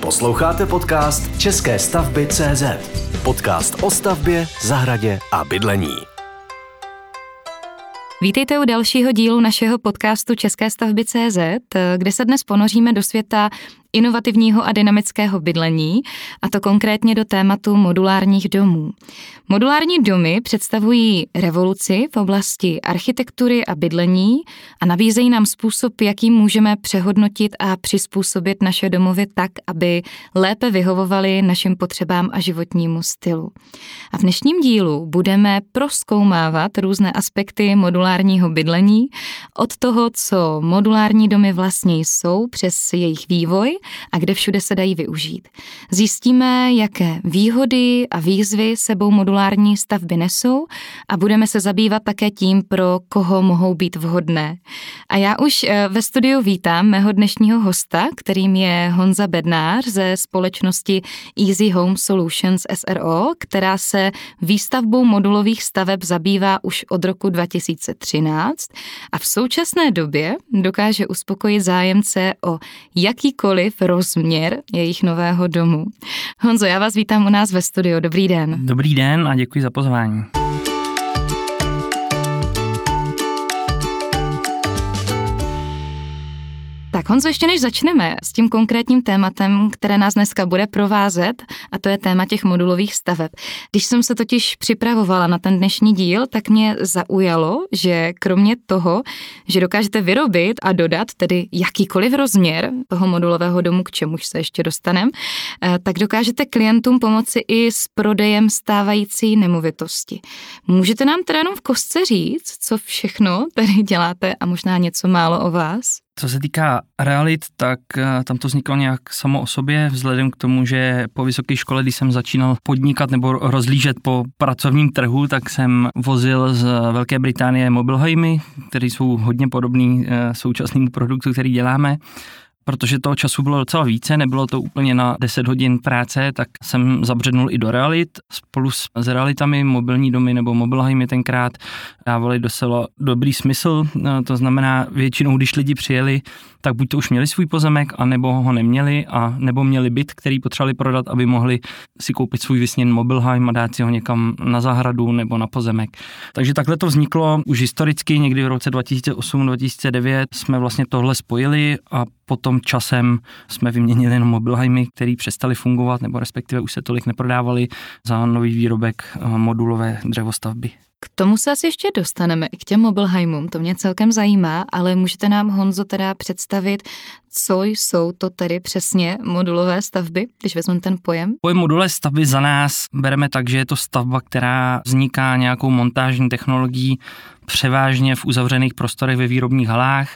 Posloucháte podcast České stavby CZ. Podcast o stavbě, zahradě a bydlení. Vítejte u dalšího dílu našeho podcastu České stavby CZ, kde se dnes ponoříme do světa inovativního a dynamického bydlení, a to konkrétně do tématu modulárních domů. Modulární domy představují revoluci v oblasti architektury a bydlení a nabízejí nám způsob, jakým můžeme přehodnotit a přizpůsobit naše domovy tak, aby lépe vyhovovaly našim potřebám a životnímu stylu. A v dnešním dílu budeme proskoumávat různé aspekty modulárního bydlení, od toho, co modulární domy vlastně jsou, přes jejich vývoj a kde všude se dají využít. Zjistíme, jaké výhody a výzvy sebou modulární stavby nesou a budeme se zabývat také tím, pro koho mohou být vhodné. A já už eh, ve studiu vítám mého dnešního hosta, kterým je Honza Bednář ze společnosti Easy Home Solutions SRO, která se výstavbou modulových staveb zabývá už od roku 2013 a v současné době dokáže uspokojit zájemce o jakýkoliv rozměr jejich nového domu. Honzo, já vás vítám u nás ve studiu. Dobrý den. Dobrý den a děkuji za pozvání. Honzo, ještě než začneme s tím konkrétním tématem, které nás dneska bude provázet, a to je téma těch modulových staveb. Když jsem se totiž připravovala na ten dnešní díl, tak mě zaujalo, že kromě toho, že dokážete vyrobit a dodat tedy jakýkoliv rozměr toho modulového domu, k čemuž se ještě dostaneme, eh, tak dokážete klientům pomoci i s prodejem stávající nemovitosti. Můžete nám teda jenom v kostce říct, co všechno tady děláte a možná něco málo o vás? Co se týká realit, tak eh, tam to vzniklo nějak samo o sobě, vzhledem k tomu, že po vysoké škole, když jsem začínal podnikat nebo rozlížet po pracovním trhu, tak jsem vozil z Velké Británie mobilhajmy, které jsou hodně podobný eh, současnému produktu, který děláme protože toho času bylo docela více, nebylo to úplně na 10 hodin práce, tak jsem zabřednul i do realit. Spolu s, s realitami mobilní domy nebo mobilhajmy tenkrát dávali docela dobrý smysl, no, to znamená většinou, když lidi přijeli, tak buď to už měli svůj pozemek, anebo ho neměli, a nebo měli byt, který potřebovali prodat, aby mohli si koupit svůj vysněn mobilheim a dát si ho někam na zahradu nebo na pozemek. Takže takhle to vzniklo už historicky, někdy v roce 2008-2009 jsme vlastně tohle spojili a potom časem jsme vyměnili jenom mobilhajmy, které přestaly fungovat, nebo respektive už se tolik neprodávali za nový výrobek eh, modulové dřevostavby. K tomu se asi ještě dostaneme, i k těm mobilheimům, to mě celkem zajímá, ale můžete nám, Honzo, teda představit, co jsou to tedy přesně modulové stavby, když vezmu ten pojem? Pojem modulové stavby za nás bereme tak, že je to stavba, která vzniká nějakou montážní technologií převážně v uzavřených prostorech ve výrobních halách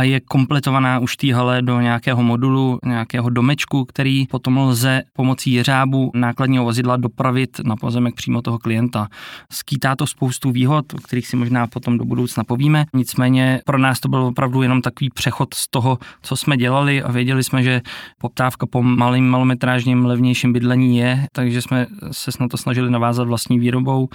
a je kompletovaná už té hale do nějakého modulu, nějakého domečku, který potom lze pomocí jeřábu nákladního vozidla dopravit na pozemek přímo toho klienta. Skýtá to spoustu výhod, o kterých si možná potom do budoucna povíme. Nicméně pro nás to byl opravdu jenom takový přechod z toho, co jsme dělali a věděli jsme, že poptávka po malým, malometrážním, levnějším bydlení je, takže jsme se na to snažili navázat vlastní výrobou.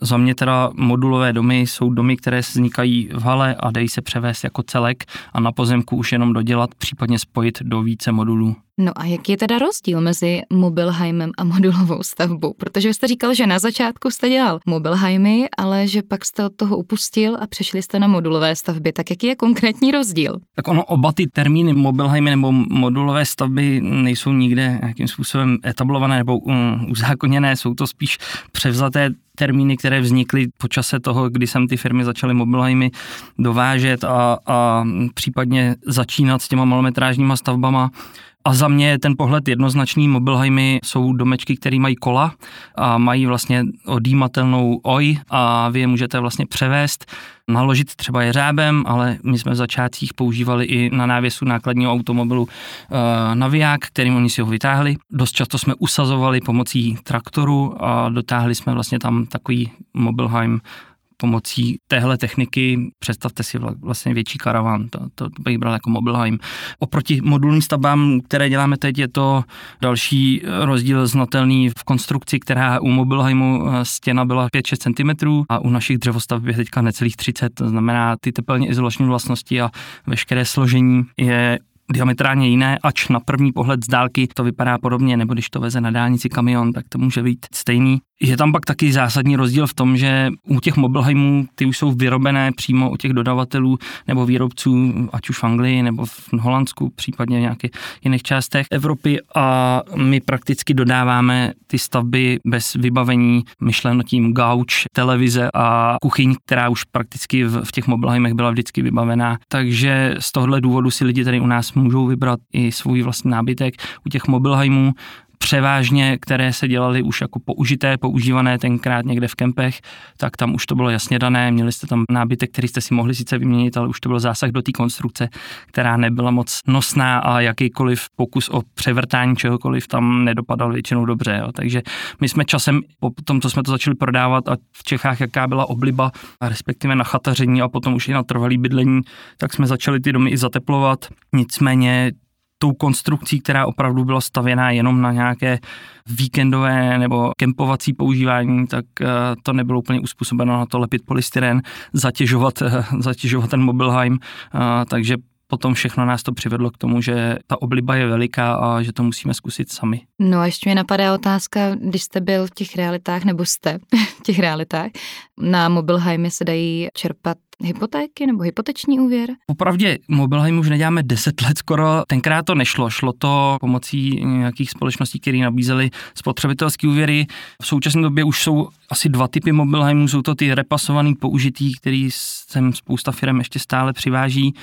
Za mě teda modulové domy jsou domy, které vznikají v hale a dají se převést jako celek a na pozemku už jenom dodělat, případně spojit do více modulů. No a jaký je teda rozdíl mezi mobilheimem a modulovou stavbou? Protože vy jste říkal, že na začátku jste dělal mobilheimy, ale že pak jste od toho upustil a přešli jste na modulové stavby. Tak jaký je konkrétní rozdíl? Tak ono, oba ty termíny mobilheimy nebo modulové stavby nejsou nikde nějakým způsobem etablované nebo um, uzákoněné, jsou to spíš převzaté termíny, které vznikly po čase toho, kdy jsem ty firmy začaly mobilheimy dovážet a, a případně začínat s těma malometrážníma stavbama. A za mě je ten pohled jednoznačný. Mobilheimy jsou domečky, které mají kola a mají vlastně odýmatelnou oj a vy je můžete vlastně převést, naložit třeba jeřábem, ale my jsme v začátcích používali i na návěsu nákladního automobilu uh, naviják, kterým oni si ho vytáhli. Dost často jsme usazovali pomocí traktoru a dotáhli jsme vlastně tam takový mobilheim pomocí téhle techniky, představte si vlastně větší karavan, to, to bych bral jako Mobilheim. Oproti modulním stavbám, které děláme teď, je to další rozdíl znatelný v konstrukci, která u Mobilheimu eh, stěna byla 5-6 cm a u našich dřevostavb je teďka necelých 30, to znamená ty teplně izolační vlastnosti a veškeré složení je diametrálně jiné, ač na první pohled z dálky to vypadá podobně, nebo když to veze na dálnici kamion, tak to může být stejný. Je tam pak taky zásadní rozdíl v tom, že u těch Mobilheimů ty už jsou vyrobené přímo u těch dodavatelů nebo výrobců, ať už v Anglii nebo v Holandsku, případně v nějakých jiných částech Evropy a my prakticky dodáváme ty stavby bez vybavení, myšleno tím gauč, televize a kuchyň, která už prakticky v, v těch Mobilheimech byla vždycky vybavená. Takže z tohohle důvodu si lidi tady u nás můžou vybrat i svůj vlastní nábytek. U těch Mobilheimů převážně, které se dělaly už jako použité, používané tenkrát někde v kempech, tak tam už to bylo jasně dané, měli jste tam nábytek, který jste si mohli sice vyměnit, ale už to byl zásah do té konstrukce, která nebyla moc nosná a jakýkoliv pokus o převrtání čehokoliv tam nedopadal většinou dobře. Jo. Takže my jsme časem, po tom, co jsme to začali prodávat a v Čechách jaká byla obliba, a respektive na chataření a potom už i na trvalý bydlení, tak jsme začali ty domy i zateplovat. Nicméně tou konstrukcí, která opravdu byla stavěná jenom na nějaké víkendové nebo kempovací používání, tak eh, to nebylo úplně uspůsobeno na to lepit polystyren, zatěžovat, eh, zatěžovat ten Mobilheim, eh, takže potom všechno nás to přivedlo k tomu, že ta obliba je veliká a že to musíme zkusit sami. No a ještě mi napadá otázka, když jste byl v těch realitách, nebo jste v těch realitách, na Mobilheimy se dají čerpat hypotéky nebo hypoteční úvěr? Popravdě Mobilheim už neděláme 10 let skoro, tenkrát to nešlo, šlo to pomocí nějakých společností, které nabízely spotřebitelské úvěry. V současné době už jsou asi dva typy Mobilheimů, jsou to ty repasovaný použitý, který sem spousta firm ještě stále přiváží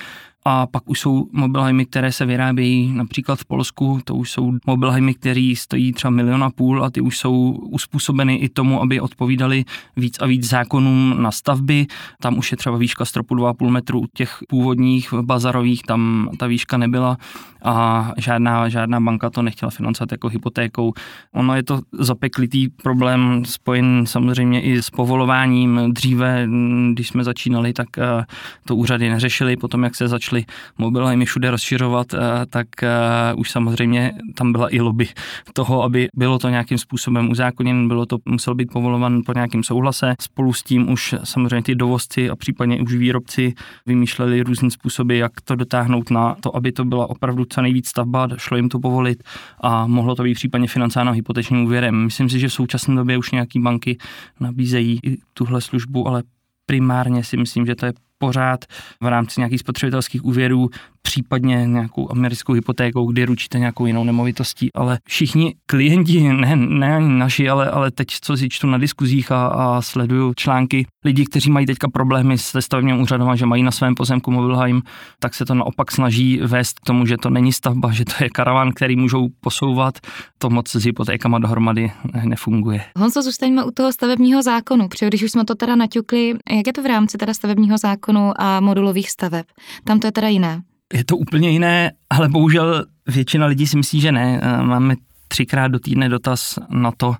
a pak už jsou mobilhajmy, které se vyrábějí například v Polsku, to už jsou mobilhajmy, které stojí třeba milion a půl a ty už jsou uspůsobeny i tomu, aby odpovídali víc a víc zákonům na stavby. Tam už je třeba výška stropu 2,5 metru, u těch původních bazarových tam ta výška nebyla a žádná, žádná banka to nechtěla financovat jako hypotékou. Ono je to zapeklitý problém spojen samozřejmě i s povolováním. Dříve, když jsme začínali, tak eh, to úřady neřešily, potom jak se začaly mobilajmy všude rozšiřovat, eh, tak eh, už samozřejmě tam byla i lobby toho, aby bylo to nějakým způsobem uzákoněn, bylo to, muselo být povolovan po nějakém souhlase. Spolu s tím už samozřejmě ty dovozci a případně už výrobci vymýšleli různé způsoby, jak to dotáhnout na to, aby to byla opravdu co nejvíc stavba, šlo jim to povolit a mohlo to být případně financováno hypotečním úvěrem. Myslím si, že v současné době už nějaké banky nabízejí tuhle službu, ale primárně si myslím, že to je pořád v rámci nějakých spotřebitelských úvěrů případně nějakou americkou hypotékou, kdy ručíte nějakou jinou nemovitostí, ale všichni klienti, ne, ne naši, ale, ale teď, co si čtu na diskuzích a, a sleduju články lidí, kteří mají teďka problémy se stavebním úřadem a že mají na svém pozemku Mobilheim, tak se to naopak snaží vést k tomu, že to není stavba, že to je karavan, který můžou posouvat. To moc s hypotékama dohromady nefunguje. Honzo, zůstaňme u toho stavebního zákonu, protože když už jsme to teda naťukli, jak je to v rámci teda stavebního zákonu a modulových staveb? Tam to je teda jiné je to úplně jiné, ale bohužel většina lidí si myslí, že ne. Eh, máme třikrát do týdne dotaz na to,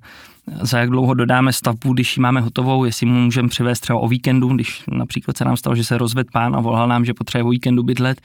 za jak dlouho dodáme stavbu, když ji máme hotovou, jestli mu můžeme přivést třeba o víkendu, když například se nám stalo, že se rozved pán a volal nám, že potřebuje o víkendu bydlet,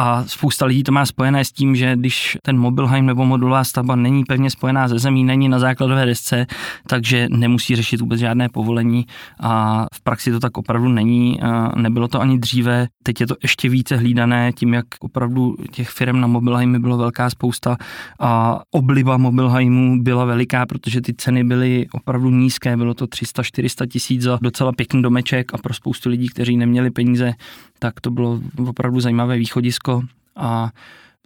a spousta lidí to má spojené s tím, že když ten mobilheim nebo modulová stavba není pevně spojená ze zemí, není na základové desce, takže nemusí řešit vůbec žádné povolení a v praxi to tak opravdu není. Nebylo to ani dříve, teď je to ještě více hlídané tím, jak opravdu těch firm na mobilheimy bylo velká spousta a obliba mobilheimů byla veliká, protože ty ceny byly opravdu nízké, bylo to 300-400 tisíc za docela pěkný domeček a pro spoustu lidí, kteří neměli peníze, tak to bylo opravdu zajímavé východisko a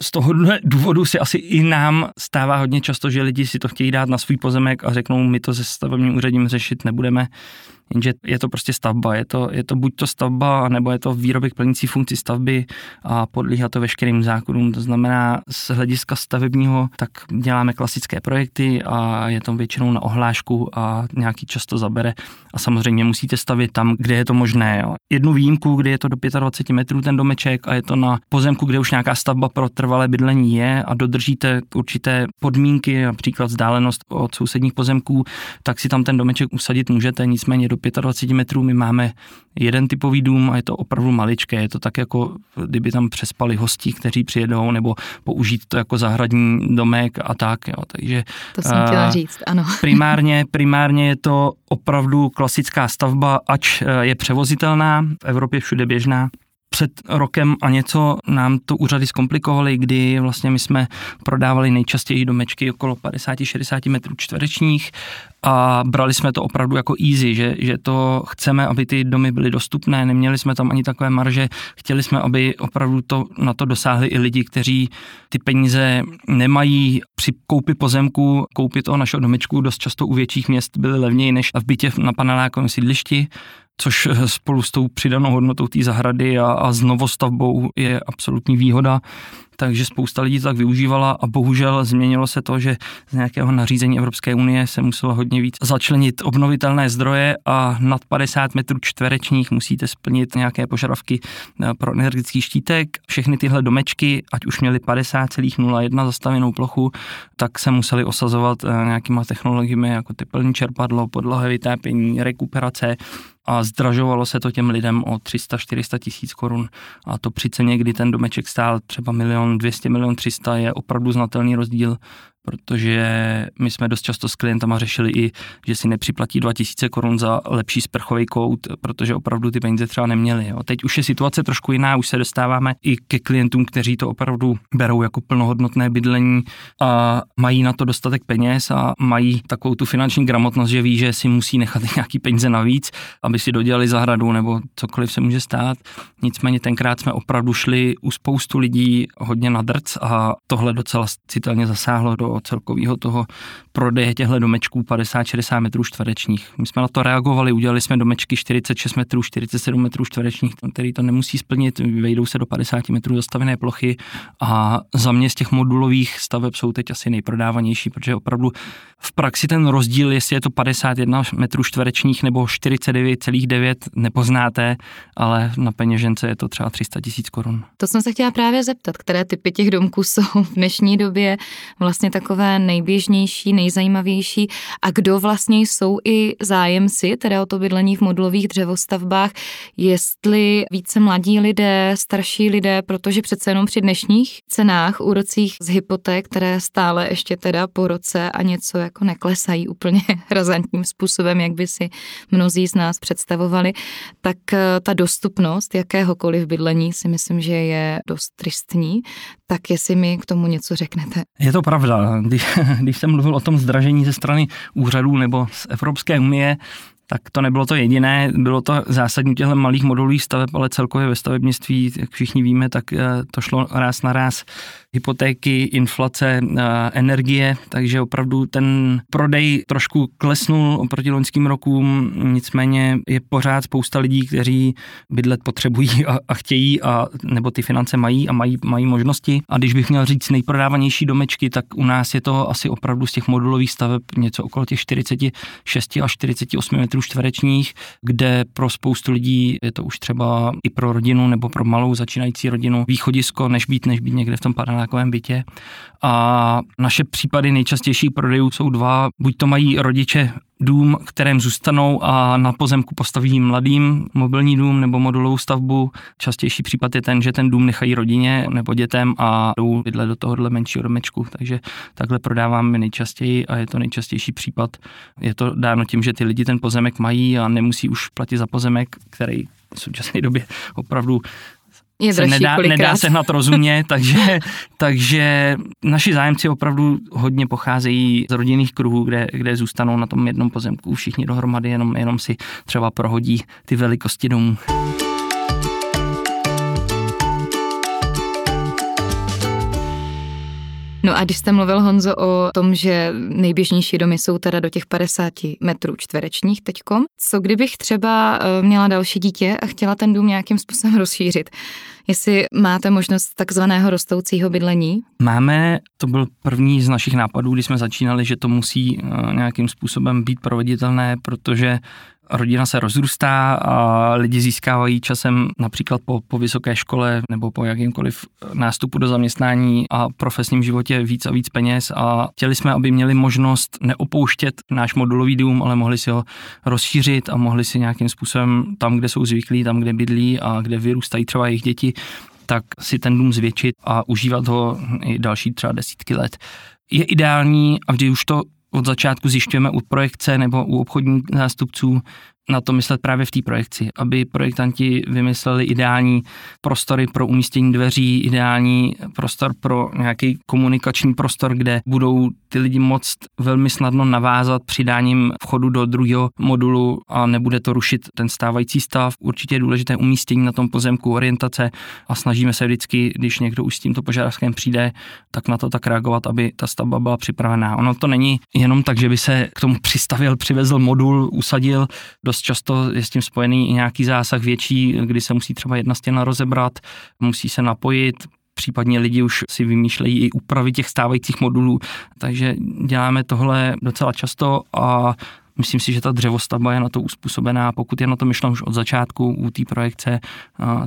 z toho důvodu si asi i nám stává hodně často, že lidi si to chtějí dát na svůj pozemek a řeknou, my to se stavebním úřadím řešit nebudeme, jenže je to prostě stavba, je to, je to buď to stavba, nebo je to výrobek plnící funkci stavby a podlíhá to veškerým zákonům. To znamená, z hlediska stavebního, tak děláme klasické projekty a je to většinou na ohlášku a nějaký čas to zabere. A samozřejmě musíte stavit tam, kde je to možné. Jo. Jednu výjimku, kde je to do 25 metrů ten domeček a je to na pozemku, kde už nějaká stavba pro trvalé bydlení je a dodržíte určité podmínky, například vzdálenost od sousedních pozemků, tak si tam ten domeček usadit můžete, nicméně do 25 metrů my máme jeden typový dům a je to opravdu maličké. Je to tak jako, kdyby tam přespali hosti, kteří přijedou, nebo použít to jako zahradní domek a tak. Jo. Takže, to jsem chtěla říct, ano. primárně, primárně je to opravdu klasická stavba, ač eh, je převozitelná, v Evropě všude běžná před rokem a něco nám to úřady zkomplikovaly, kdy vlastně my jsme prodávali nejčastěji domečky okolo 50-60 metrů čtverečních a brali jsme to opravdu jako easy, že, že to chceme, aby ty domy byly dostupné, neměli jsme tam ani takové marže, chtěli jsme, aby opravdu to, na to dosáhli i lidi, kteří ty peníze nemají. Při koupi pozemku, koupi toho našeho domečku dost často u větších měst byly levněji než v bytě na panelákovém sídlišti což spolu s tou přidanou hodnotou té zahrady a, a s novostavbou je absolutní výhoda takže spousta lidí to tak využívala a bohužel změnilo se to, že z nějakého nařízení Evropské unie se muselo hodně víc začlenit obnovitelné zdroje a nad 50 metrů čtverečních musíte splnit nějaké požadavky eh, pro energetický štítek. Všechny tyhle domečky, ať už měly 50,01 zastavěnou plochu, tak se museli osazovat eh, nějakýma technologiemi jako teplní čerpadlo, podlahy vytápění, rekuperace a zdražovalo se to těm lidem o 300-400 tisíc korun a to při ceně, kdy ten domeček stál třeba milion 200, milion 300 je opravdu znatelný rozdíl protože my jsme dost často s klientama řešili i, že si nepřiplatí 2000 korun za lepší sprchový kout, protože opravdu ty peníze třeba neměli. Jo. Teď už je situace trošku jiná, už se dostáváme i ke klientům, kteří to opravdu berou jako plnohodnotné bydlení a mají na to dostatek peněz a mají takovou tu finanční gramotnost, že ví, že si musí nechat nějaký peníze navíc, aby si dodělali zahradu nebo cokoliv se může stát. Nicméně tenkrát jsme opravdu šli u spoustu lidí hodně na drc a tohle docela citelně zasáhlo do celkového toho prodeje těchto domečků 50-60 metrů čtverečních. My jsme na to reagovali, udělali jsme domečky 46 metrů, 47 metrů čtverečních, který to nemusí splnit, vejdou se do 50 metrů zastavené plochy a za mě z těch modulových staveb jsou teď asi nejprodávanější, protože opravdu v praxi ten rozdíl, jestli je to 51 metrů čtverečních nebo 49,9 nepoznáte, ale na peněžence je to třeba 300 tisíc korun. To jsem se chtěla právě zeptat, které typy těch domků jsou v dnešní době vlastně takové nejběžnější, nejzajímavější? A kdo vlastně jsou i zájemci, teda o to bydlení v modulových dřevostavbách, jestli více mladí lidé, starší lidé, protože přece jenom při dnešních cenách, úrocích z hypoték, které stále ještě teda po roce a něco jako neklesají úplně razantním způsobem, jak by si mnozí z nás představovali, tak eh, ta dostupnost jakéhokoliv bydlení si myslím, že je dost tristní. Tak jestli mi k tomu něco řeknete. Je to pravda. Když, když jsem mluvil o tom zdražení ze strany úřadů nebo z Evropské unie, tak to nebylo to jediné, bylo to zásadní těchto malých modulových staveb, ale celkově ve stavebnictví, jak všichni víme, tak eh, to šlo ráz na ráz hypotéky, inflace, eh, energie, takže opravdu ten prodej trošku klesnul oproti loňským rokům, nicméně je pořád spousta lidí, kteří bydlet potřebují a, a chtějí, a, nebo ty finance mají a mají, mají možnosti. A když bych měl říct nejprodávanější domečky, tak u nás je to asi opravdu z těch modulových staveb něco okolo těch 46 až 48 metrů čtverečních, kde pro spoustu lidí je to už třeba i pro rodinu nebo pro malou začínající rodinu východisko, než být, než být někde v tom panelákovém bytě. A naše případy nejčastější prodejů jsou dva. Buď to mají rodiče dům, kterém zůstanou a na pozemku postaví mladým mobilní dům nebo modulovou stavbu. Častější případ je ten, že ten dům nechají rodině nebo dětem a jdou bydlet do tohohle menšího domečku. Takže takhle prodáváme nejčastěji a je to nejčastější případ. Je to dáno tím, že ty lidi ten pozemek mají a nemusí už platit za pozemek, který v současné době opravdu je se nedá, nedá sehnat rozumně, takže, takže naši zájemci opravdu hodně pocházejí z rodinných kruhů, kde, kde zůstanou na tom jednom pozemku všichni dohromady, jenom, jenom si třeba prohodí ty velikosti domů. A když jste mluvil, Honzo, o tom, že nejběžnější domy jsou teda do těch 50 metrů čtverečních teďkom, co kdybych třeba eh, měla další dítě a chtěla ten dům nějakým způsobem rozšířit? Jestli máte možnost takzvaného rostoucího bydlení? Máme, to byl první z našich nápadů, kdy jsme začínali, že to musí eh, nějakým způsobem být proveditelné, protože rodina se rozrůstá a lidi získávají časem například po, po vysoké škole nebo po jakýmkoliv nástupu do zaměstnání a profesním životě víc a víc peněz a chtěli jsme, aby měli možnost neopouštět náš modulový dům, ale mohli si ho rozšířit a mohli si nějakým způsobem tam, kde jsou zvyklí, tam, kde bydlí a kde vyrůstají třeba jejich děti, tak si ten dům zvětšit a užívat ho i další třeba desítky let. Je ideální, a vždy už to od začátku zjišťujeme u projekce nebo u obchodních zástupců, na to myslet právě v té projekci, aby projektanti vymysleli ideální prostory pro umístění dveří, ideální prostor pro nějaký komunikační prostor, kde budou ty lidi moct velmi snadno navázat přidáním vchodu do druhého modulu a nebude to rušit ten stávající stav. Určitě je důležité umístění na tom pozemku, orientace a snažíme se vždycky, když někdo už s tímto požadavkem přijde, tak na to tak reagovat, aby ta stavba byla připravená. Ono to není jenom tak, že by se k tomu přistavil, přivezl modul, usadil. Dost často je s tím spojený i nějaký zásah větší, kdy se musí třeba jedna stěna rozebrat, musí se napojit, případně lidi už si vymýšlejí i úpravy těch stávajících modulů, takže děláme tohle docela často a Myslím si, že ta dřevostavba je na to uspůsobená. Pokud je na to myšleno už od začátku u té projekce,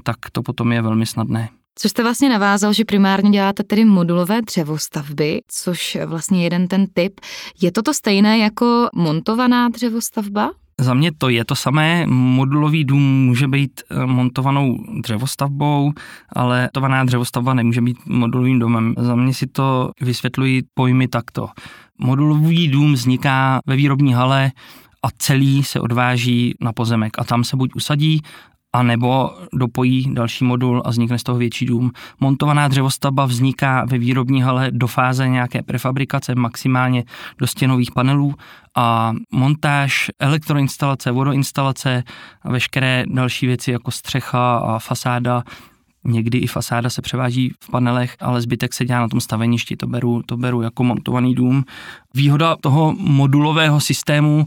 tak to potom je velmi snadné. Co jste vlastně navázal, že primárně děláte tedy modulové dřevostavby, což vlastně jeden ten typ. Je to to stejné jako montovaná dřevostavba? Za mě to je to samé. Modulový dům může být eh, montovanou dřevostavbou, ale montovaná dřevostavba nemůže být modulovým domem. Za mě si to vysvětlují pojmy takto. Modulový dům vzniká ve výrobní hale a celý se odváží na pozemek a tam se buď usadí a nebo dopojí další modul a vznikne z toho větší dům. Montovaná dřevostavba vzniká ve výrobní hale do fáze nějaké prefabrikace, maximálně do stěnových panelů a montáž, elektroinstalace, vodoinstalace a veškeré další věci jako střecha a fasáda Někdy i fasáda se převáží v panelech, ale zbytek se dělá na tom staveništi, to beru, to beru jako montovaný dům. Výhoda toho modulového systému,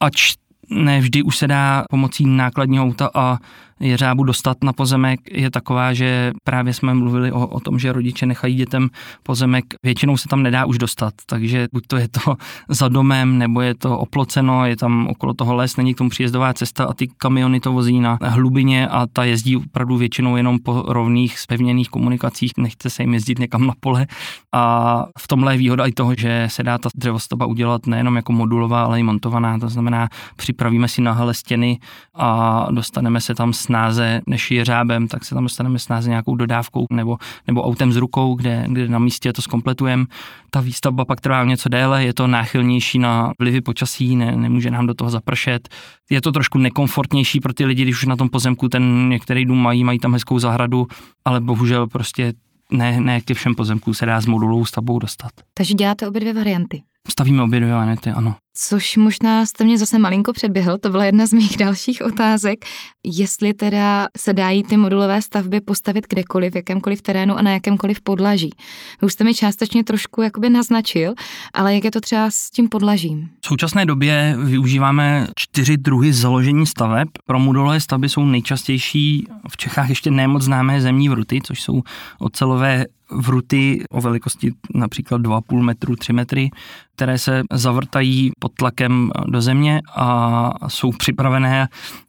ač ne vždy už se dá pomocí nákladního auta a jeřábu dostat na pozemek je taková, že právě jsme mluvili o, o tom, že rodiče nechají dětem pozemek, většinou se tam nedá už dostat, takže buď to je to za domem, nebo je to oploceno, je tam okolo toho les, není k tomu příjezdová cesta a ty kamiony to vozí na hlubině a ta jezdí opravdu většinou jenom po rovných spevněných komunikacích, nechce se jim jezdit někam na pole. A v tomhle je výhoda i toho, že se dá ta dřevostavba udělat nejenom jako modulová, ale i montovaná, to znamená připravíme si na hale stěny a dostaneme se tam snáze než jeřábem, tak se tam dostaneme snáze nějakou dodávkou nebo, nebo autem s rukou, kde, kde na místě to zkompletujeme. Ta výstavba pak trvá něco déle, je to náchylnější na vlivy počasí, ne, nemůže nám do toho zapršet. Je to trošku nekomfortnější pro ty lidi, když už na tom pozemku ten některý dům mají, mají tam hezkou zahradu, ale bohužel prostě ne, ne ke všem pozemkům se dá s modulovou stavbou dostat. Takže děláte obě dvě varianty. Stavíme obě dvě ano. Což možná jste mě zase malinko předběhl, to byla jedna z mých dalších otázek. Jestli teda se dají ty modulové stavby postavit kdekoliv, v jakémkoliv terénu a na jakémkoliv podlaží. Vy už jste mi částečně trošku jakoby naznačil, ale jak je to třeba s tím podlažím? V současné době využíváme čtyři druhy založení staveb. Pro modulové stavby jsou nejčastější v Čechách ještě nemoc známé zemní vruty, což jsou ocelové vruty o velikosti například 2,5 metru, 3 metry, které se zavrtají pod tlakem do země a jsou připravené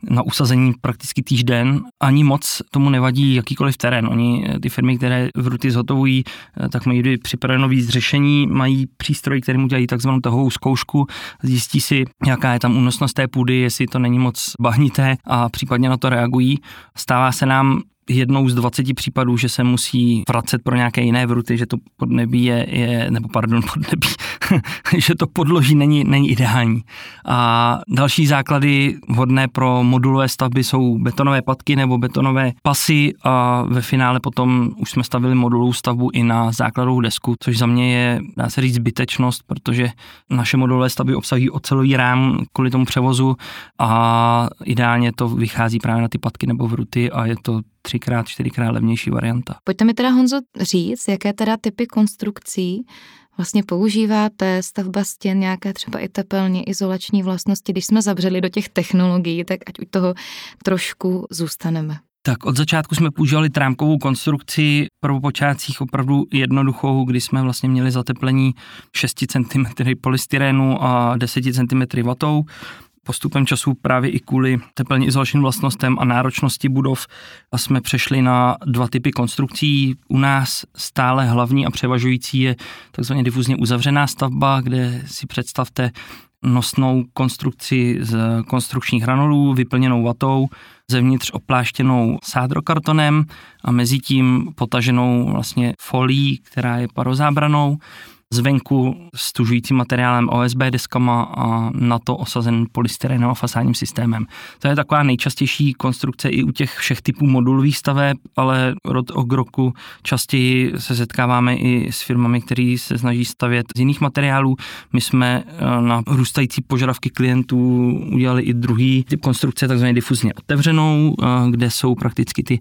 na usazení prakticky týžden. Ani moc tomu nevadí jakýkoliv terén. Oni, ty firmy, které vruty zhotovují, tak mají připraveno víc řešení, mají přístroj, který mu dělají takzvanou tahovou zkoušku, zjistí si, jaká je tam únosnost té půdy, jestli to není moc bahnité a případně na to reagují. Stává se nám jednou z 20 případů, že se musí vracet pro nějaké jiné vruty, že to podnebí je, je nebo pardon, podnebí, že to podloží není, není ideální. A další základy vhodné pro modulové stavby jsou betonové patky nebo betonové pasy a ve finále potom už jsme stavili modulovou stavbu i na základovou desku, což za mě je, dá se říct, zbytečnost, protože naše modulové stavby obsahují ocelový rám kvůli tomu převozu a ideálně to vychází právě na ty patky nebo vruty a je to třikrát, čtyřikrát levnější varianta. Pojďte mi teda Honzo říct, jaké teda typy konstrukcí vlastně používáte, stavba stěn, nějaké třeba i tepelně izolační vlastnosti, když jsme zabřeli do těch technologií, tak ať u toho trošku zůstaneme. Tak od začátku jsme používali trámkovou konstrukci, prvopočátcích opravdu jednoduchou, kdy jsme vlastně měli zateplení 6 cm polystyrenu a 10 cm vatou postupem času právě i kvůli teplně izolačním vlastnostem a náročnosti budov a jsme přešli na dva typy konstrukcí. U nás stále hlavní a převažující je takzvaně difuzně uzavřená stavba, kde si představte nosnou konstrukci z konstrukčních hranolů, vyplněnou vatou, zevnitř opláštěnou sádrokartonem a mezi tím potaženou vlastně folí, která je parozábranou zvenku stužujícím materiálem OSB deskama a na to osazen polystyrenem a fasádním systémem. To je taková nejčastější konstrukce i u těch všech typů modulových staveb, ale rok od roku častěji se setkáváme i s firmami, které se snaží stavět z jiných materiálů. My jsme eh, na růstající požadavky klientů udělali i druhý typ konstrukce, takzvaně difuzně otevřenou, eh, kde jsou prakticky ty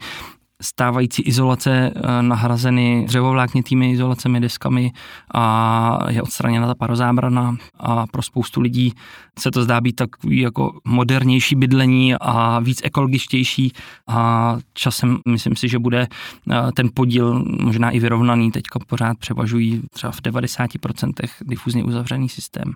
stávající izolace eh, nahrazeny dřevovláknitými izolacemi, deskami a je odstraněna ta parozábrana a pro spoustu lidí se to zdá být takový jako modernější bydlení a víc ekologičtější a časem myslím si, že bude eh, ten podíl možná i vyrovnaný, teďka pořád převažují třeba v 90% difuzně uzavřený systém.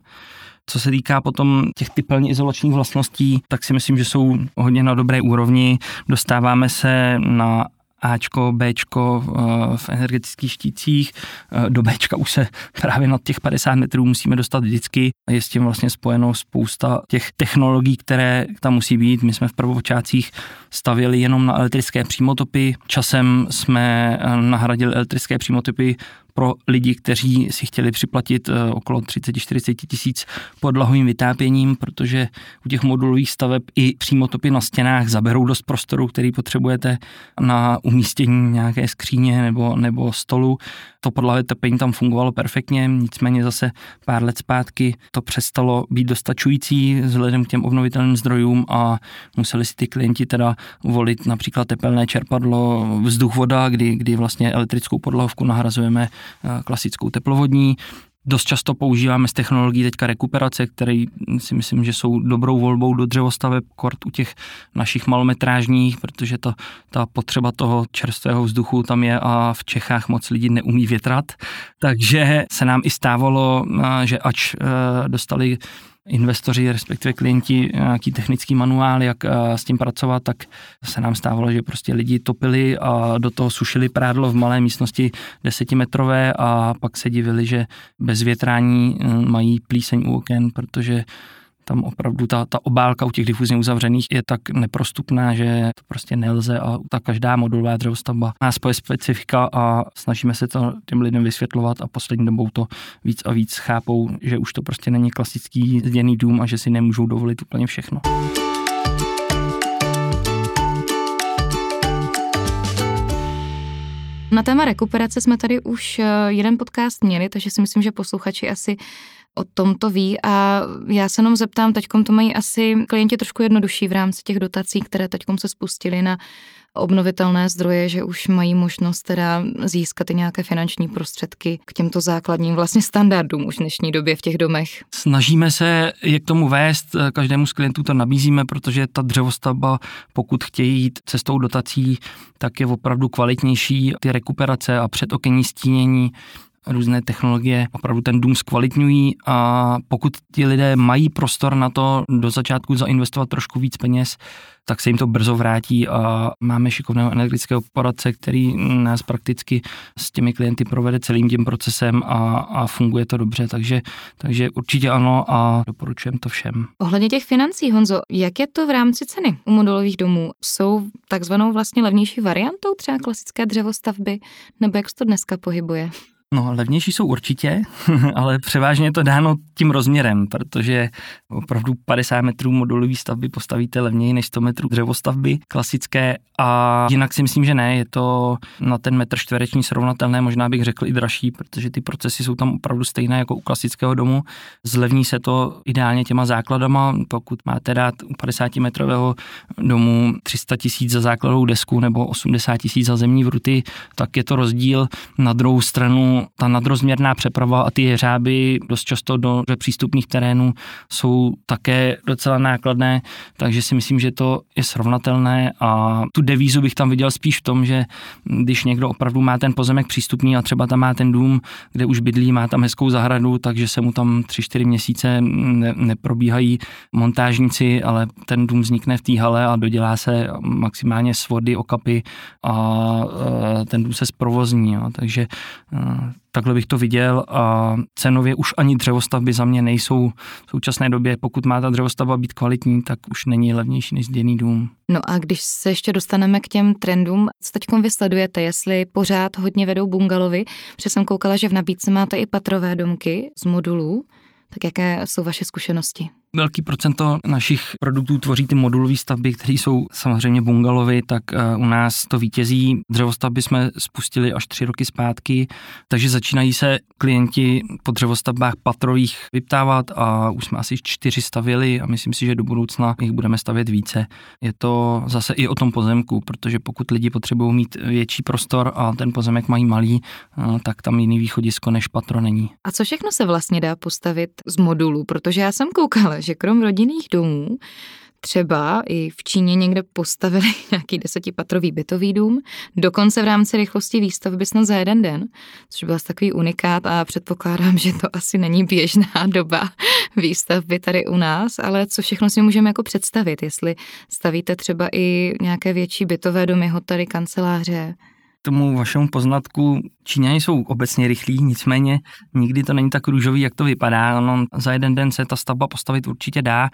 Co se týká potom těch typelně izolačních vlastností, tak si myslím, že jsou hodně na dobré úrovni. Dostáváme se na Ačko, Bčko eh, v energetických štících. Eh, do Bčka už se právě nad těch 50 metrů musíme dostat vždycky. Je s tím vlastně spojeno spousta těch technologií, které tam musí být. My jsme v prvopočátcích stavěli jenom na elektrické přímotopy. Časem jsme eh, nahradili elektrické přímotopy pro lidi, kteří si chtěli připlatit eh, okolo 30-40 tisíc podlahovým vytápěním, protože u těch modulových staveb i přímotopy na stěnách zaberou dost prostoru, který potřebujete na umístění nějaké skříně nebo, nebo stolu. To podlahové topení tam fungovalo perfektně, nicméně zase pár let zpátky to přestalo být dostačující vzhledem k těm obnovitelným zdrojům a museli si ty klienti teda volit například tepelné čerpadlo vzduch voda, kdy, kdy vlastně elektrickou podlahovku nahrazujeme Eh, klasickou teplovodní. Dost často používáme z technologií teďka rekuperace, které si myslím, že jsou dobrou volbou do dřevostaveb, kort u těch našich malometrážních, protože to, ta potřeba toho čerstvého vzduchu tam je a v Čechách moc lidí neumí větrat. Takže se nám i stávalo, eh, že ač eh, dostali investoři, respektive klienti, nějaký technický manuál, jak eh, s tím pracovat, tak se nám stávalo, že prostě lidi topili a do toho sušili prádlo v malé místnosti desetimetrové a pak se divili, že bez větrání eh, mají plíseň u oken, protože tam opravdu ta, ta obálka u těch difuzně uzavřených je tak neprostupná, že to prostě nelze a ta každá modulová dřevostavba má svoje specifika a snažíme se to těm lidem vysvětlovat a poslední dobou to víc a víc chápou, že už to prostě není klasický zděný dům a že si nemůžou dovolit úplně všechno. Na téma rekuperace jsme tady už eh, jeden podcast měli, takže si myslím, že posluchači asi o tom to ví a já se jenom zeptám, teďkom to mají asi klienti trošku jednodušší v rámci těch dotací, které teďkom se spustily na obnovitelné zdroje, že už mají možnost teda získat i nějaké finanční prostředky k těmto základním vlastně standardům už v dnešní době v těch domech. Snažíme se je k tomu vést, každému z klientů to nabízíme, protože ta dřevostavba, pokud chtějí jít cestou dotací, tak je opravdu kvalitnější. Ty rekuperace a předokenní stínění různé technologie opravdu ten dům zkvalitňují a pokud ti lidé mají prostor na to do začátku zainvestovat trošku víc peněz, tak se jim to brzo vrátí a máme šikovného energetického poradce, který nás prakticky s těmi klienty provede celým tím procesem a, a funguje to dobře, takže, takže určitě ano a doporučujem to všem. Ohledně těch financí, Honzo, jak je to v rámci ceny u modulových domů? Jsou takzvanou vlastně levnější variantou třeba klasické dřevostavby, nebo jak se to dneska pohybuje? No, levnější jsou určitě, ale převážně je to dáno tím rozměrem, protože opravdu 50 metrů modulový stavby postavíte levněji než 100 metrů dřevostavby klasické a jinak si myslím, že ne, je to na ten metr čtvereční srovnatelné, možná bych řekl i dražší, protože ty procesy jsou tam opravdu stejné jako u klasického domu. Zlevní se to ideálně těma základama, pokud máte dát u 50 metrového domu 300 tisíc za základovou desku nebo 80 tisíc za zemní vruty, tak je to rozdíl. Na druhou stranu ta nadrozměrná přeprava a ty jeřáby dost často do přístupných terénů jsou také docela nákladné, takže si myslím, že to je srovnatelné a tu devízu bych tam viděl spíš v tom, že když někdo opravdu má ten pozemek přístupný a třeba tam má ten dům, kde už bydlí, má tam hezkou zahradu, takže se mu tam 3-4 měsíce ne, neprobíhají montážníci, ale ten dům vznikne v té hale a dodělá se maximálně svody, okapy a ten dům se zprovozní. Jo. Takže takhle bych to viděl a cenově už ani dřevostavby za mě nejsou v současné době. Pokud má ta dřevostavba být kvalitní, tak už není levnější než zděný dům. No a když se ještě dostaneme k těm trendům, co teď vysledujete, jestli pořád hodně vedou bungalovy, protože jsem koukala, že v nabídce máte i patrové domky z modulů, tak jaké jsou vaše zkušenosti? Velký procento našich produktů tvoří ty modulové stavby, které jsou samozřejmě bungalovy, tak eh, u nás to vítězí. Dřevostavby jsme spustili až tři roky zpátky, takže začínají se klienti po dřevostavbách patrových vyptávat a už jsme asi čtyři stavili a myslím si, že do budoucna jich budeme stavět více. Je to zase i o tom pozemku, protože pokud lidi potřebují mít větší prostor a ten pozemek mají malý, eh, tak tam jiný východisko než patro není. A co všechno se vlastně dá postavit z modulů? Protože já jsem koukala, že krom rodinných domů třeba i v Číně někde postavili nějaký desetipatrový bytový dům, dokonce v rámci rychlosti výstavby snad za jeden den, což byl takový unikát a předpokládám, že to asi není běžná doba výstavby tady u nás, ale co všechno si můžeme jako představit, jestli stavíte třeba i nějaké větší bytové domy, hotely, kanceláře, tomu vašemu poznatku, Číňani jsou obecně rychlí, nicméně nikdy to není tak růžový, jak to vypadá. Ono za jeden den se ta stavba postavit určitě dá,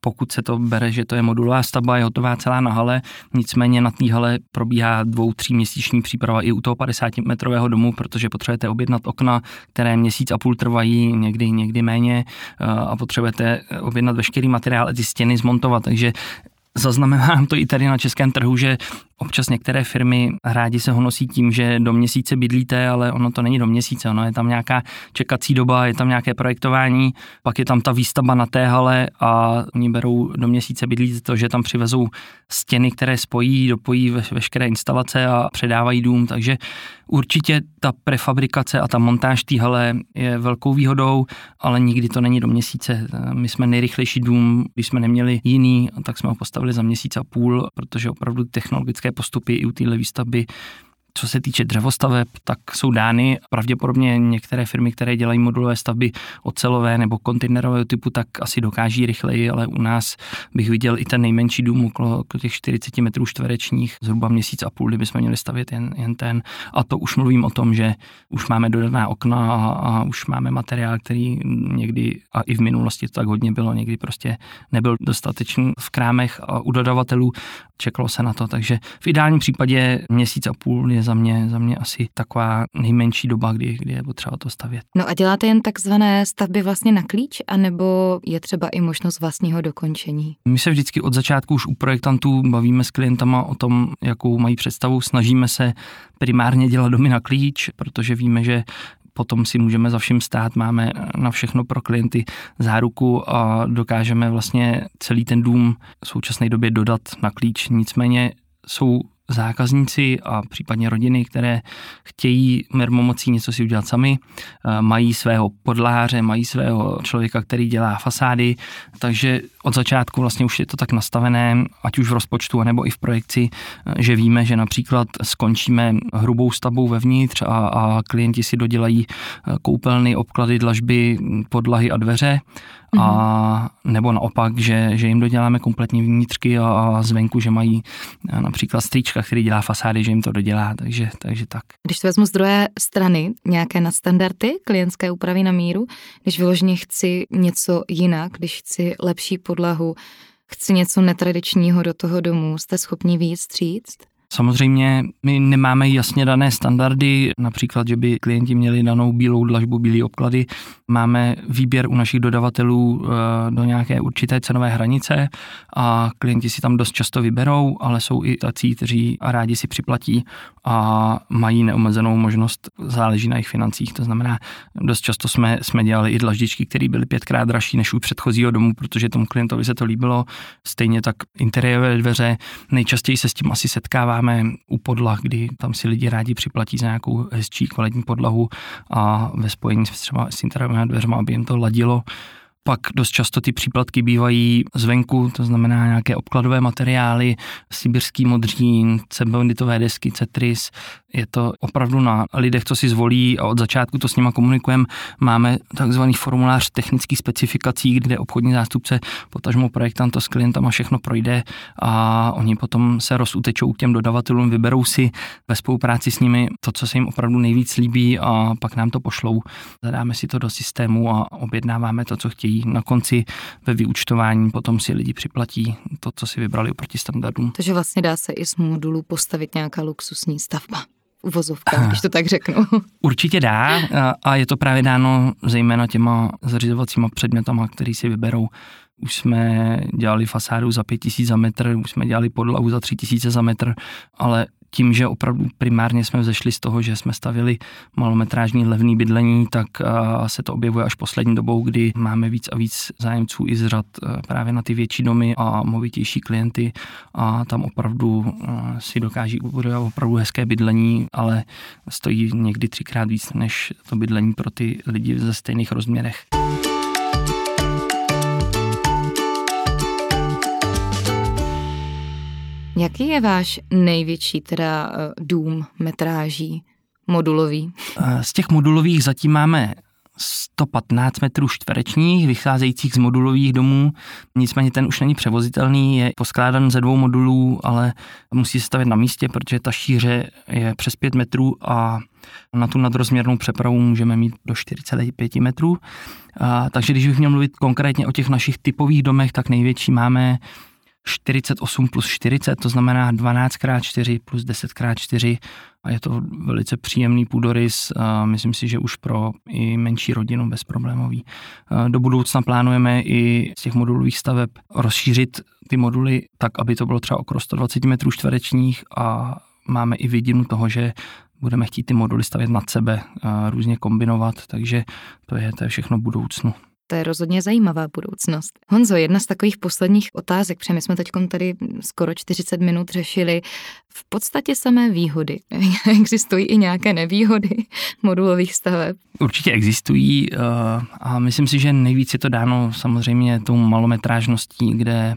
pokud se to bere, že to je modulová stavba, je hotová celá na hale, nicméně na té hale probíhá dvou, tří měsíční příprava i u toho 50 metrového domu, protože potřebujete objednat okna, které měsíc a půl trvají, někdy, někdy méně eh, a potřebujete objednat veškerý materiál a ty stěny zmontovat, takže Zaznamenám to i tady na českém trhu, že občas některé firmy rádi se honosí tím, že do měsíce bydlíte, ale ono to není do měsíce, ono je tam nějaká čekací doba, je tam nějaké projektování, pak je tam ta výstavba na té hale a oni berou do měsíce bydlíte to, že tam přivezou stěny, které spojí, dopojí ve, veškeré instalace a předávají dům, takže určitě ta prefabrikace a ta montáž té hale je velkou výhodou, ale nikdy to není do měsíce. My jsme nejrychlejší dům, když jsme neměli jiný, tak jsme ho postavili za měsíc a půl, protože opravdu technologické postupy i u téhle výstavby co se týče dřevostaveb, tak jsou dány pravděpodobně některé firmy, které dělají modulové stavby ocelové nebo kontejnerového typu, tak asi dokáží rychleji, ale u nás bych viděl i ten nejmenší dům okolo těch 40 metrů čtverečních, zhruba měsíc a půl, kdyby jsme měli stavět jen, jen ten. A to už mluvím o tom, že už máme dodaná okna a, a už máme materiál, který někdy a i v minulosti to tak hodně bylo, někdy prostě nebyl dostatečný v krámech a u dodavatelů, čekalo se na to, takže v ideálním případě měsíc a půl je za mě, za mě asi taková nejmenší doba, kdy, kdy je potřeba to stavět. No a děláte jen takzvané stavby vlastně na klíč, anebo je třeba i možnost vlastního dokončení? My se vždycky od začátku už u projektantů bavíme s klientama o tom, jakou mají představu. Snažíme se primárně dělat domy na klíč, protože víme, že potom si můžeme za vším stát, máme na všechno pro klienty záruku a dokážeme vlastně celý ten dům v současné době dodat na klíč. Nicméně jsou zákazníci a případně rodiny, které chtějí mermomocí něco si udělat sami, eh, mají svého podláře, mají svého člověka, který dělá fasády, takže od začátku vlastně už je to tak nastavené, ať už v rozpočtu, nebo i v projekci, eh, že víme, že například skončíme hrubou stavbou vevnitř a, a klienti si dodělají eh, koupelny, obklady, dlažby, podlahy a dveře. A nebo naopak, že, že jim doděláme kompletní vnitřky a, a zvenku, že mají například strýčka který dělá fasády, že jim to dodělá, takže, takže tak. Když to vezmu z druhé strany, nějaké nadstandardy klientské úpravy na míru, když vyloženě chci něco jinak, když chci lepší podlahu, chci něco netradičního do toho domu, jste schopni víc stříct? Samozřejmě my nemáme jasně dané standardy, například, že by klienti měli danou bílou dlažbu, bílé obklady. Máme výběr u našich dodavatelů eh, do nějaké určité cenové hranice a klienti si tam dost často vyberou, ale jsou i tací, kteří rádi si připlatí a mají neomezenou možnost, záleží na jejich financích. To znamená, dost často jsme, jsme dělali i dlaždičky, které byly pětkrát dražší než u předchozího domu, protože tomu klientovi se to líbilo. Stejně tak interiérové dveře. Nejčastěji se s tím asi setkáváme u podlah, kdy tam si lidi rádi připlatí za nějakou hezčí kvalitní podlahu a ve spojení s třeba s interiérovými dveřmi, aby jim to ladilo Pak dost často ty příplatky bývají zvenku, to znamená nějaké obkladové materiály, sibirský modřín, cebonitové desky, cetris. Je to opravdu na lidech, co si zvolí a od začátku to s nima komunikujeme. Máme takzvaný formulář technických specifikací, kde obchodní zástupce, potažmo projektant to s klientama všechno projde a oni potom se rozutečou k těm dodavatelům, vyberou si ve spolupráci s nimi to, co se jim opravdu nejvíc líbí a pak nám to pošlou. Zadáme si to do systému a objednáváme to, co chtějí. Na konci ve vyučtování potom si lidi připlatí to, co si vybrali oproti standardům. Takže vlastně dá se i z modulu postavit nějaká luxusní stavba uvozovka, když to tak řeknu. Určitě dá a je to právě dáno zejména těma zařizovacíma předmětama, který si vyberou. Už jsme dělali fasádu za 5000 za metr, už jsme dělali podlahu za 3000 za metr, ale tím, že opravdu primárně jsme vzešli z toho, že jsme stavili malometrážní levný bydlení, tak se to objevuje až poslední dobou, kdy máme víc a víc zájemců i z řad právě na ty větší domy a movitější klienty a tam opravdu si dokáží ubudovat opravdu hezké bydlení, ale stojí někdy třikrát víc než to bydlení pro ty lidi ze stejných rozměrech. Jaký je váš největší teda eh, dům metráží modulový? Z těch modulových zatím máme 115 metrů čtverečních, vycházejících z modulových domů. Nicméně ten už není převozitelný, je poskládan ze dvou modulů, ale musí se stavět na místě, protože ta šíře je přes 5 metrů a na tu nadrozměrnou přepravu můžeme mít do 4,5 metrů. A, takže když bych měl mluvit konkrétně o těch našich typových domech, tak největší máme 48 plus 40, to znamená 12x4 plus 10x4 a je to velice příjemný půdorys. A myslím si, že už pro i menší rodinu bezproblémový. Do budoucna plánujeme i z těch modulových staveb rozšířit ty moduly tak, aby to bylo třeba okolo 120 metrů čtverečních a máme i vidinu toho, že budeme chtít ty moduly stavět nad sebe, různě kombinovat, takže to je, to je všechno budoucnu. To je rozhodně zajímavá budoucnost. Honzo, jedna z takových posledních otázek, protože my jsme teď tady skoro 40 minut řešili v podstatě samé výhody. Existují i nějaké nevýhody modulových staveb? Určitě existují eh, a myslím si, že nejvíc je to dáno samozřejmě tou malometrážností, kde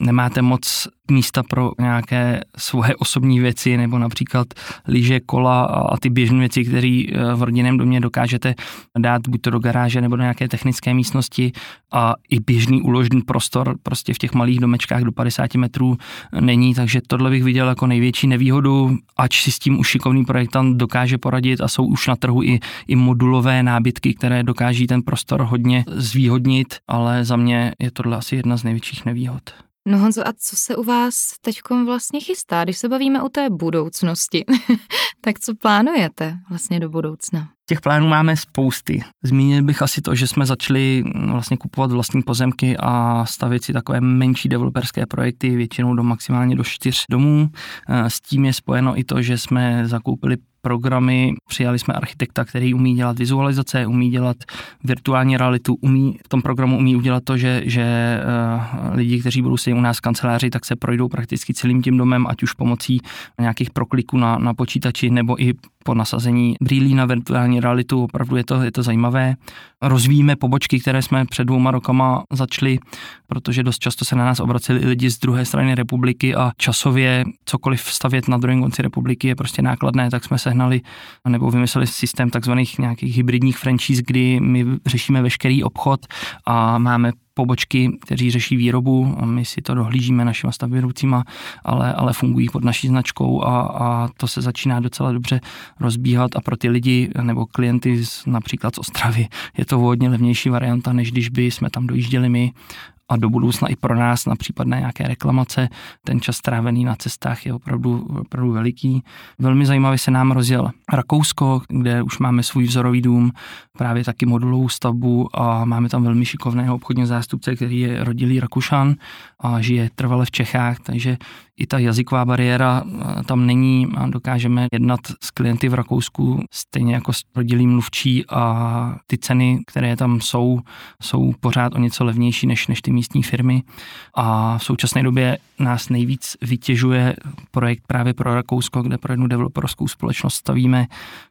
nemáte moc místa pro nějaké svoje osobní věci, nebo například lyže, kola a ty běžné věci, které eh, v rodinném domě dokážete dát buď to do garáže nebo do nějaké technické místnosti a i běžný uložený prostor prostě v těch malých domečkách do 50 metrů není, takže tohle bych viděl jako největší nevýhodu, ač si s tím už šikovný projektant dokáže poradit a jsou už na trhu i, i modulové nábytky, které dokáží ten prostor hodně zvýhodnit, ale za mě je tohle asi jedna z největších nevýhod. No Honzo, a co se u vás teď vlastně chystá, když se bavíme o té budoucnosti? tak co plánujete vlastně do budoucna? Těch plánů máme spousty. Zmínil bych asi to, že jsme začali vlastně kupovat vlastní pozemky a stavět si takové menší developerské projekty, většinou do maximálně do čtyř domů. S tím je spojeno i to, že jsme zakoupili programy. Přijali jsme architekta, který umí dělat vizualizace, umí dělat virtuální realitu, umí v tom programu umí udělat to, že, že uh, lidi, kteří budou sedět u nás v kanceláři, tak se projdou prakticky celým tím domem, ať už pomocí nějakých prokliků na, na počítači nebo i po nasazení brýlí na virtuální realitu, opravdu je to, je to zajímavé. Rozvíjíme pobočky, které jsme před dvouma rokama začali, protože dost často se na nás obraceli i lidi z druhé strany republiky a časově cokoliv stavět na druhém konci republiky je prostě nákladné, tak jsme sehnali nebo vymysleli systém takzvaných nějakých hybridních franchise, kdy my řešíme veškerý obchod a máme pobočky, kteří řeší výrobu, my si to dohlížíme našima stavbědoucíma, ale, ale fungují pod naší značkou a, a to se začíná docela dobře rozbíhat. A pro ty lidi nebo klienty z, například z Ostravy je to hodně levnější varianta, než když by jsme tam dojížděli my a do budoucna i pro nás na případné nějaké reklamace. Ten čas strávený na cestách je opravdu, opravdu veliký. Velmi zajímavě se nám rozjel Rakousko, kde už máme svůj vzorový dům, právě taky modulovou stavbu a máme tam velmi šikovného obchodního zástupce, který je rodilý Rakušan a žije trvale v Čechách, takže i ta jazyková bariéra tam není a dokážeme jednat s klienty v Rakousku stejně jako s rodilým mluvčí a ty ceny, které tam jsou, jsou pořád o něco levnější než, než ty místní firmy a v současné době nás nejvíc vytěžuje projekt právě pro Rakousko, kde pro jednu developerskou společnost stavíme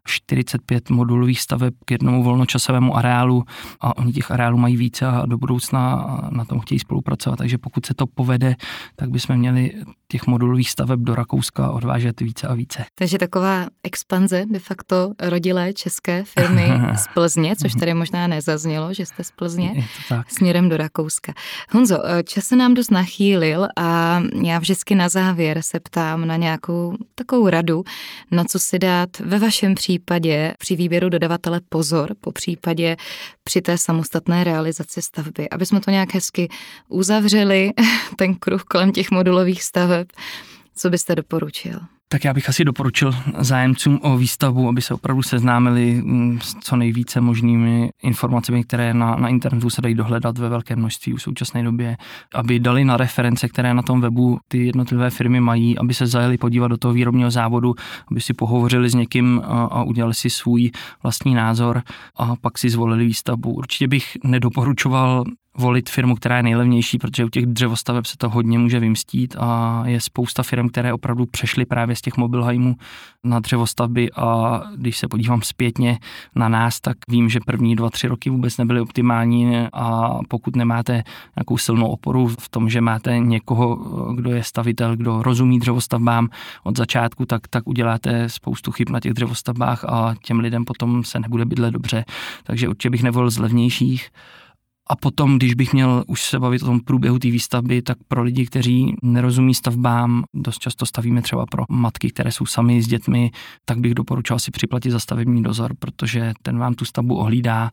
45 modulových staveb k jednomu volnočasovému areálu a oni těch areálů mají více a do budoucna na tom chtějí spolupracovat. Takže pokud se to povede, tak bychom měli těch modulových staveb do Rakouska odvážet více a více. Takže taková expanze de facto rodilé české firmy z Plzně, což tady možná nezaznělo, že jste z Plzně, směrem do Rakouska. Honzo, čas se nám dost nachýlil a já vždycky na závěr se ptám na nějakou takovou radu, na co si dát ve vašem případě při výběru dodavatele pozor, po případě při té samostatné realizaci stavby, aby jsme to nějak hezky uzavřeli, ten kruh kolem těch modulových staveb. Co byste doporučil? Tak já bych asi doporučil zájemcům o výstavbu, aby se opravdu seznámili mm, s co nejvíce možnými informacemi, které na, na internetu se dají dohledat ve velké množství v současné době, aby dali na reference, které na tom webu ty jednotlivé firmy mají, aby se zajeli podívat do toho výrobního závodu, aby si pohovořili s někým a, a udělali si svůj vlastní názor a pak si zvolili výstavbu. Určitě bych nedoporučoval volit firmu, která je nejlevnější, protože u těch dřevostaveb se to hodně může vymstít a je spousta firm, které opravdu přešly právě z těch mobilheimů na dřevostavby a když se podívám zpětně na nás, tak vím, že první dva, tři roky vůbec nebyly optimální a pokud nemáte nějakou silnou oporu v tom, že máte někoho, kdo je stavitel, kdo rozumí dřevostavbám od začátku, tak, tak uděláte spoustu chyb na těch dřevostavbách a těm lidem potom se nebude bydlet dobře. Takže určitě bych nevolil z levnějších. A potom, když bych měl už se bavit o tom průběhu té výstavby, tak pro lidi, kteří nerozumí stavbám, dost často stavíme třeba pro matky, které jsou sami s dětmi, tak bych doporučoval si připlatit za stavební dozor, protože ten vám tu stavbu ohlídá,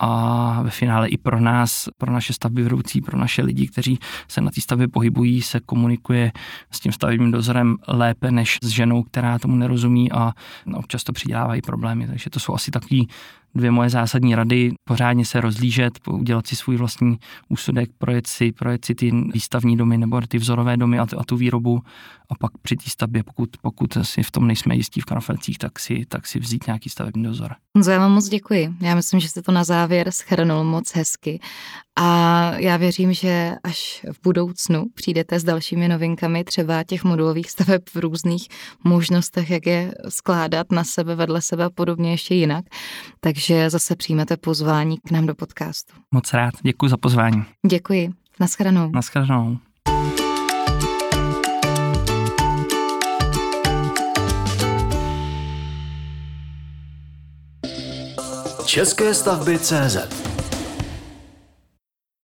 a ve finále i pro nás, pro naše stavby vedoucí, pro naše lidi, kteří se na té stavbě pohybují, se komunikuje s tím stavebním dozorem lépe než s ženou, která tomu nerozumí a občas to přidělávají problémy. Takže to jsou asi takový dvě moje zásadní rady, pořádně se rozlížet, udělat si svůj vlastní úsudek, projet si, projet si ty výstavní domy nebo ty vzorové domy a, a tu výrobu a pak při té stavbě, pokud, pokud si v tom nejsme jistí v Kanafelcích, tak si, tak si vzít nějaký stavební dozor. Honzo, já vám moc děkuji. Já myslím, že jste to na závěr schrnul moc hezky. A já věřím, že až v budoucnu přijdete s dalšími novinkami třeba těch modulových staveb v různých možnostech, jak je skládat na sebe, vedle sebe a podobně ještě jinak. Takže zase přijmete pozvání k nám do podcastu. Moc rád. Děkuji za pozvání. Děkuji. Naschledanou. Naschledanou. České stavby CZ